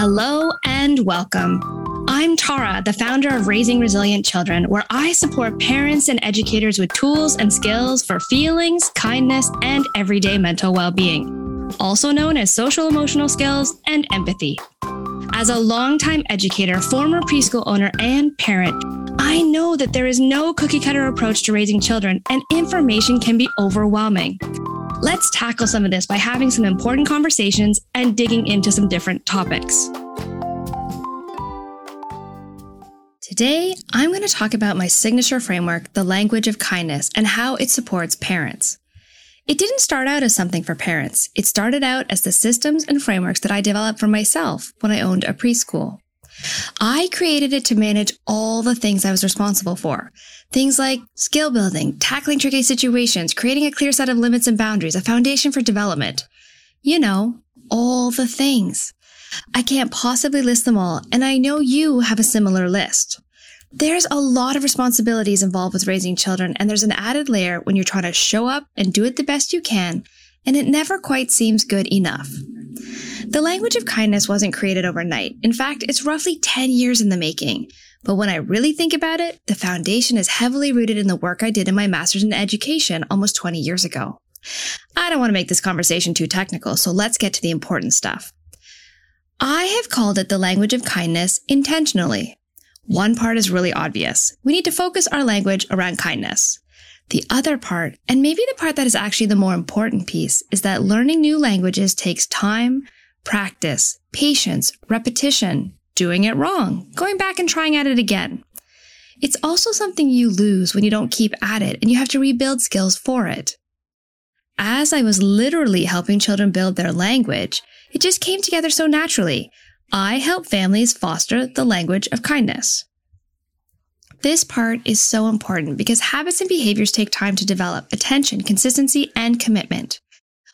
Hello and welcome. I'm Tara, the founder of Raising Resilient Children, where I support parents and educators with tools and skills for feelings, kindness, and everyday mental well being, also known as social emotional skills and empathy. As a longtime educator, former preschool owner, and parent, I know that there is no cookie cutter approach to raising children, and information can be overwhelming. Let's tackle some of this by having some important conversations and digging into some different topics. Today, I'm going to talk about my signature framework, the language of kindness, and how it supports parents. It didn't start out as something for parents. It started out as the systems and frameworks that I developed for myself when I owned a preschool. I created it to manage all the things I was responsible for. Things like skill building, tackling tricky situations, creating a clear set of limits and boundaries, a foundation for development. You know, all the things. I can't possibly list them all, and I know you have a similar list. There's a lot of responsibilities involved with raising children, and there's an added layer when you're trying to show up and do it the best you can, and it never quite seems good enough. The language of kindness wasn't created overnight. In fact, it's roughly 10 years in the making. But when I really think about it, the foundation is heavily rooted in the work I did in my master's in education almost 20 years ago. I don't want to make this conversation too technical, so let's get to the important stuff. I have called it the language of kindness intentionally. One part is really obvious. We need to focus our language around kindness. The other part, and maybe the part that is actually the more important piece, is that learning new languages takes time, practice, patience, repetition, doing it wrong, going back and trying at it again. It's also something you lose when you don't keep at it and you have to rebuild skills for it. As I was literally helping children build their language, it just came together so naturally. I help families foster the language of kindness. This part is so important because habits and behaviors take time to develop attention, consistency, and commitment.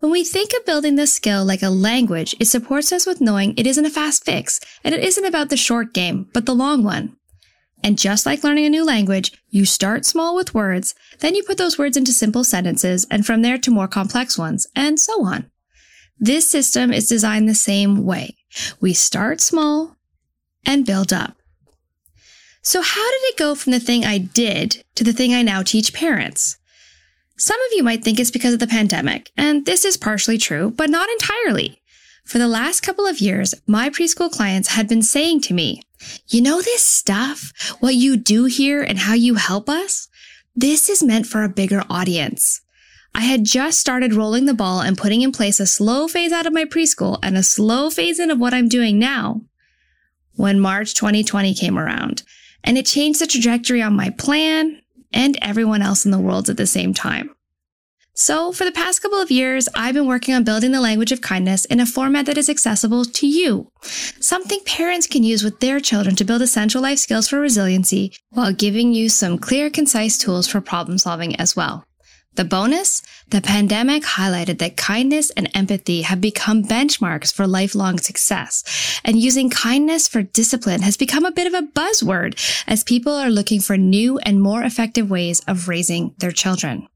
When we think of building this skill like a language, it supports us with knowing it isn't a fast fix and it isn't about the short game, but the long one. And just like learning a new language, you start small with words, then you put those words into simple sentences and from there to more complex ones, and so on. This system is designed the same way. We start small and build up. So how did it go from the thing I did to the thing I now teach parents? Some of you might think it's because of the pandemic, and this is partially true, but not entirely. For the last couple of years, my preschool clients had been saying to me, you know this stuff, what you do here and how you help us? This is meant for a bigger audience. I had just started rolling the ball and putting in place a slow phase out of my preschool and a slow phase in of what I'm doing now when March 2020 came around and it changed the trajectory on my plan and everyone else in the world at the same time. So, for the past couple of years, I've been working on building the language of kindness in a format that is accessible to you. Something parents can use with their children to build essential life skills for resiliency while giving you some clear, concise tools for problem solving as well. The bonus? The pandemic highlighted that kindness and empathy have become benchmarks for lifelong success. And using kindness for discipline has become a bit of a buzzword as people are looking for new and more effective ways of raising their children.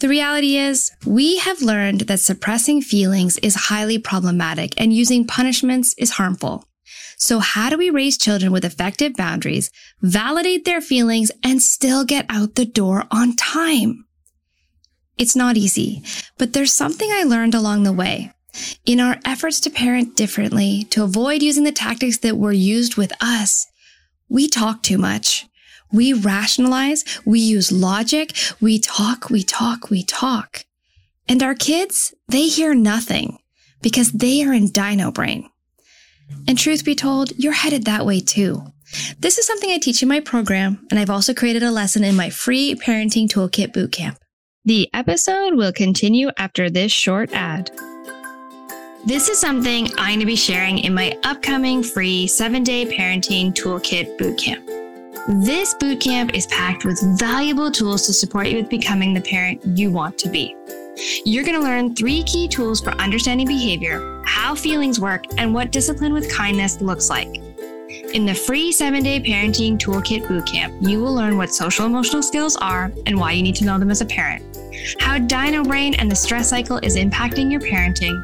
The reality is, we have learned that suppressing feelings is highly problematic and using punishments is harmful. So how do we raise children with effective boundaries, validate their feelings, and still get out the door on time? It's not easy, but there's something I learned along the way. In our efforts to parent differently, to avoid using the tactics that were used with us, we talk too much. We rationalize, we use logic, we talk, we talk, we talk. And our kids, they hear nothing because they are in dino brain. And truth be told, you're headed that way too. This is something I teach in my program, and I've also created a lesson in my free parenting toolkit bootcamp. The episode will continue after this short ad. This is something I'm going to be sharing in my upcoming free seven day parenting toolkit bootcamp. This bootcamp is packed with valuable tools to support you with becoming the parent you want to be. You're going to learn three key tools for understanding behavior, how feelings work, and what discipline with kindness looks like. In the free seven day parenting toolkit bootcamp, you will learn what social emotional skills are and why you need to know them as a parent, how Dino Brain and the stress cycle is impacting your parenting,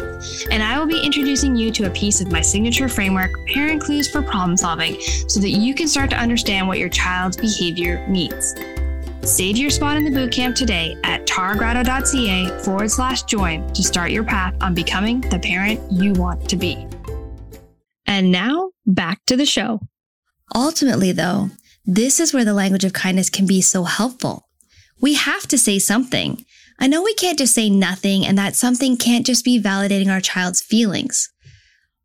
and I will be introducing you to a piece of my signature framework, Parent Clues for Problem Solving, so that you can start to understand what your child's behavior needs. Save your spot in the bootcamp today at taragratto.ca forward slash join to start your path on becoming the parent you want to be. And now back to the show. Ultimately, though, this is where the language of kindness can be so helpful. We have to say something. I know we can't just say nothing and that something can't just be validating our child's feelings.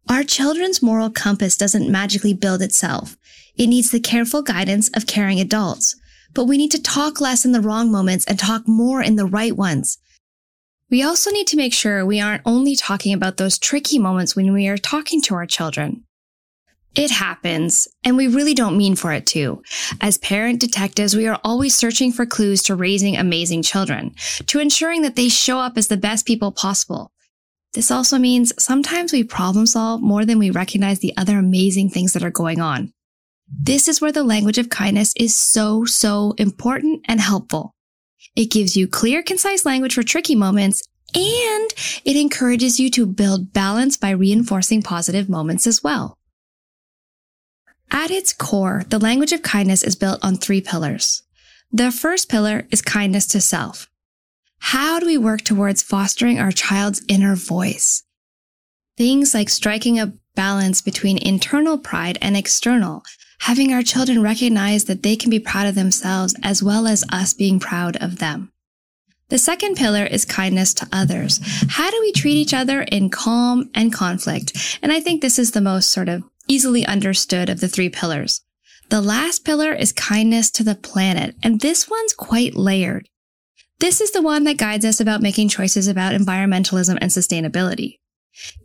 Our children's moral compass doesn't magically build itself. It needs the careful guidance of caring adults. But we need to talk less in the wrong moments and talk more in the right ones. We also need to make sure we aren't only talking about those tricky moments when we are talking to our children. It happens, and we really don't mean for it to. As parent detectives, we are always searching for clues to raising amazing children, to ensuring that they show up as the best people possible. This also means sometimes we problem solve more than we recognize the other amazing things that are going on. This is where the language of kindness is so, so important and helpful. It gives you clear, concise language for tricky moments, and it encourages you to build balance by reinforcing positive moments as well. At its core, the language of kindness is built on three pillars. The first pillar is kindness to self. How do we work towards fostering our child's inner voice? Things like striking a balance between internal pride and external, having our children recognize that they can be proud of themselves as well as us being proud of them. The second pillar is kindness to others. How do we treat each other in calm and conflict? And I think this is the most sort of easily understood of the three pillars. The last pillar is kindness to the planet, and this one's quite layered. This is the one that guides us about making choices about environmentalism and sustainability.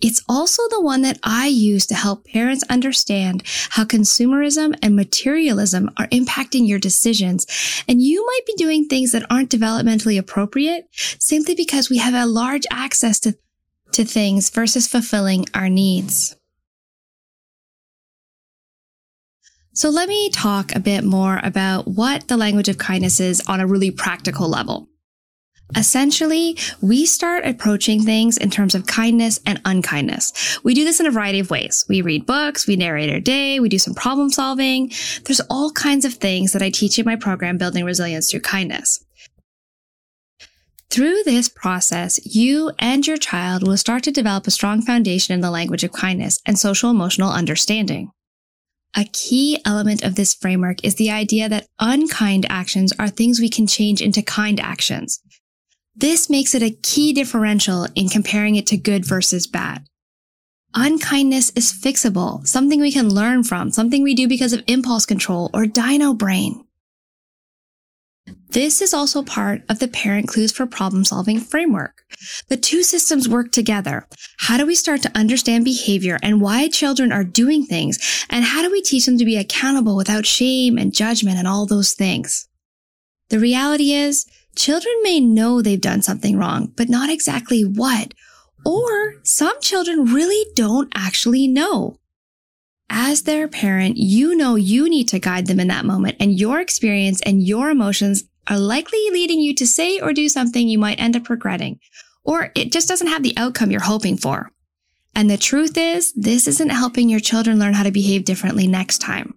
It's also the one that I use to help parents understand how consumerism and materialism are impacting your decisions. And you might be doing things that aren't developmentally appropriate simply because we have a large access to, to things versus fulfilling our needs. So let me talk a bit more about what the language of kindness is on a really practical level. Essentially, we start approaching things in terms of kindness and unkindness. We do this in a variety of ways. We read books, we narrate our day, we do some problem solving. There's all kinds of things that I teach in my program, Building Resilience Through Kindness. Through this process, you and your child will start to develop a strong foundation in the language of kindness and social emotional understanding. A key element of this framework is the idea that unkind actions are things we can change into kind actions. This makes it a key differential in comparing it to good versus bad. Unkindness is fixable, something we can learn from, something we do because of impulse control or dino brain. This is also part of the parent clues for problem solving framework. The two systems work together. How do we start to understand behavior and why children are doing things? And how do we teach them to be accountable without shame and judgment and all those things? The reality is Children may know they've done something wrong, but not exactly what. Or some children really don't actually know. As their parent, you know you need to guide them in that moment and your experience and your emotions are likely leading you to say or do something you might end up regretting, or it just doesn't have the outcome you're hoping for. And the truth is, this isn't helping your children learn how to behave differently next time.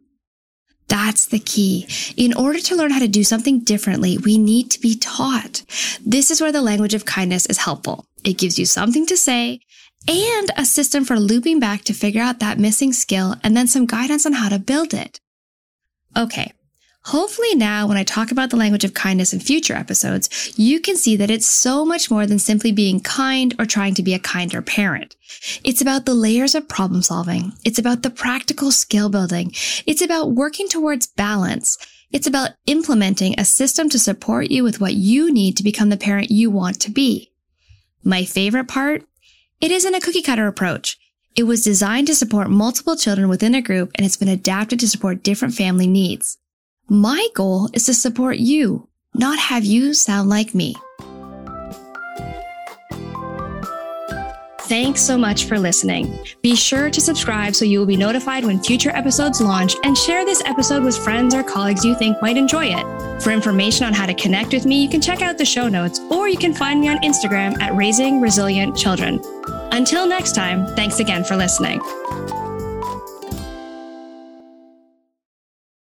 That's the key. In order to learn how to do something differently, we need to be taught. This is where the language of kindness is helpful. It gives you something to say and a system for looping back to figure out that missing skill and then some guidance on how to build it. Okay. Hopefully now when I talk about the language of kindness in future episodes, you can see that it's so much more than simply being kind or trying to be a kinder parent. It's about the layers of problem solving. It's about the practical skill building. It's about working towards balance. It's about implementing a system to support you with what you need to become the parent you want to be. My favorite part? It isn't a cookie cutter approach. It was designed to support multiple children within a group and it's been adapted to support different family needs. My goal is to support you, not have you sound like me. Thanks so much for listening. Be sure to subscribe so you will be notified when future episodes launch and share this episode with friends or colleagues you think might enjoy it. For information on how to connect with me, you can check out the show notes or you can find me on Instagram at Raising Resilient Children. Until next time, thanks again for listening.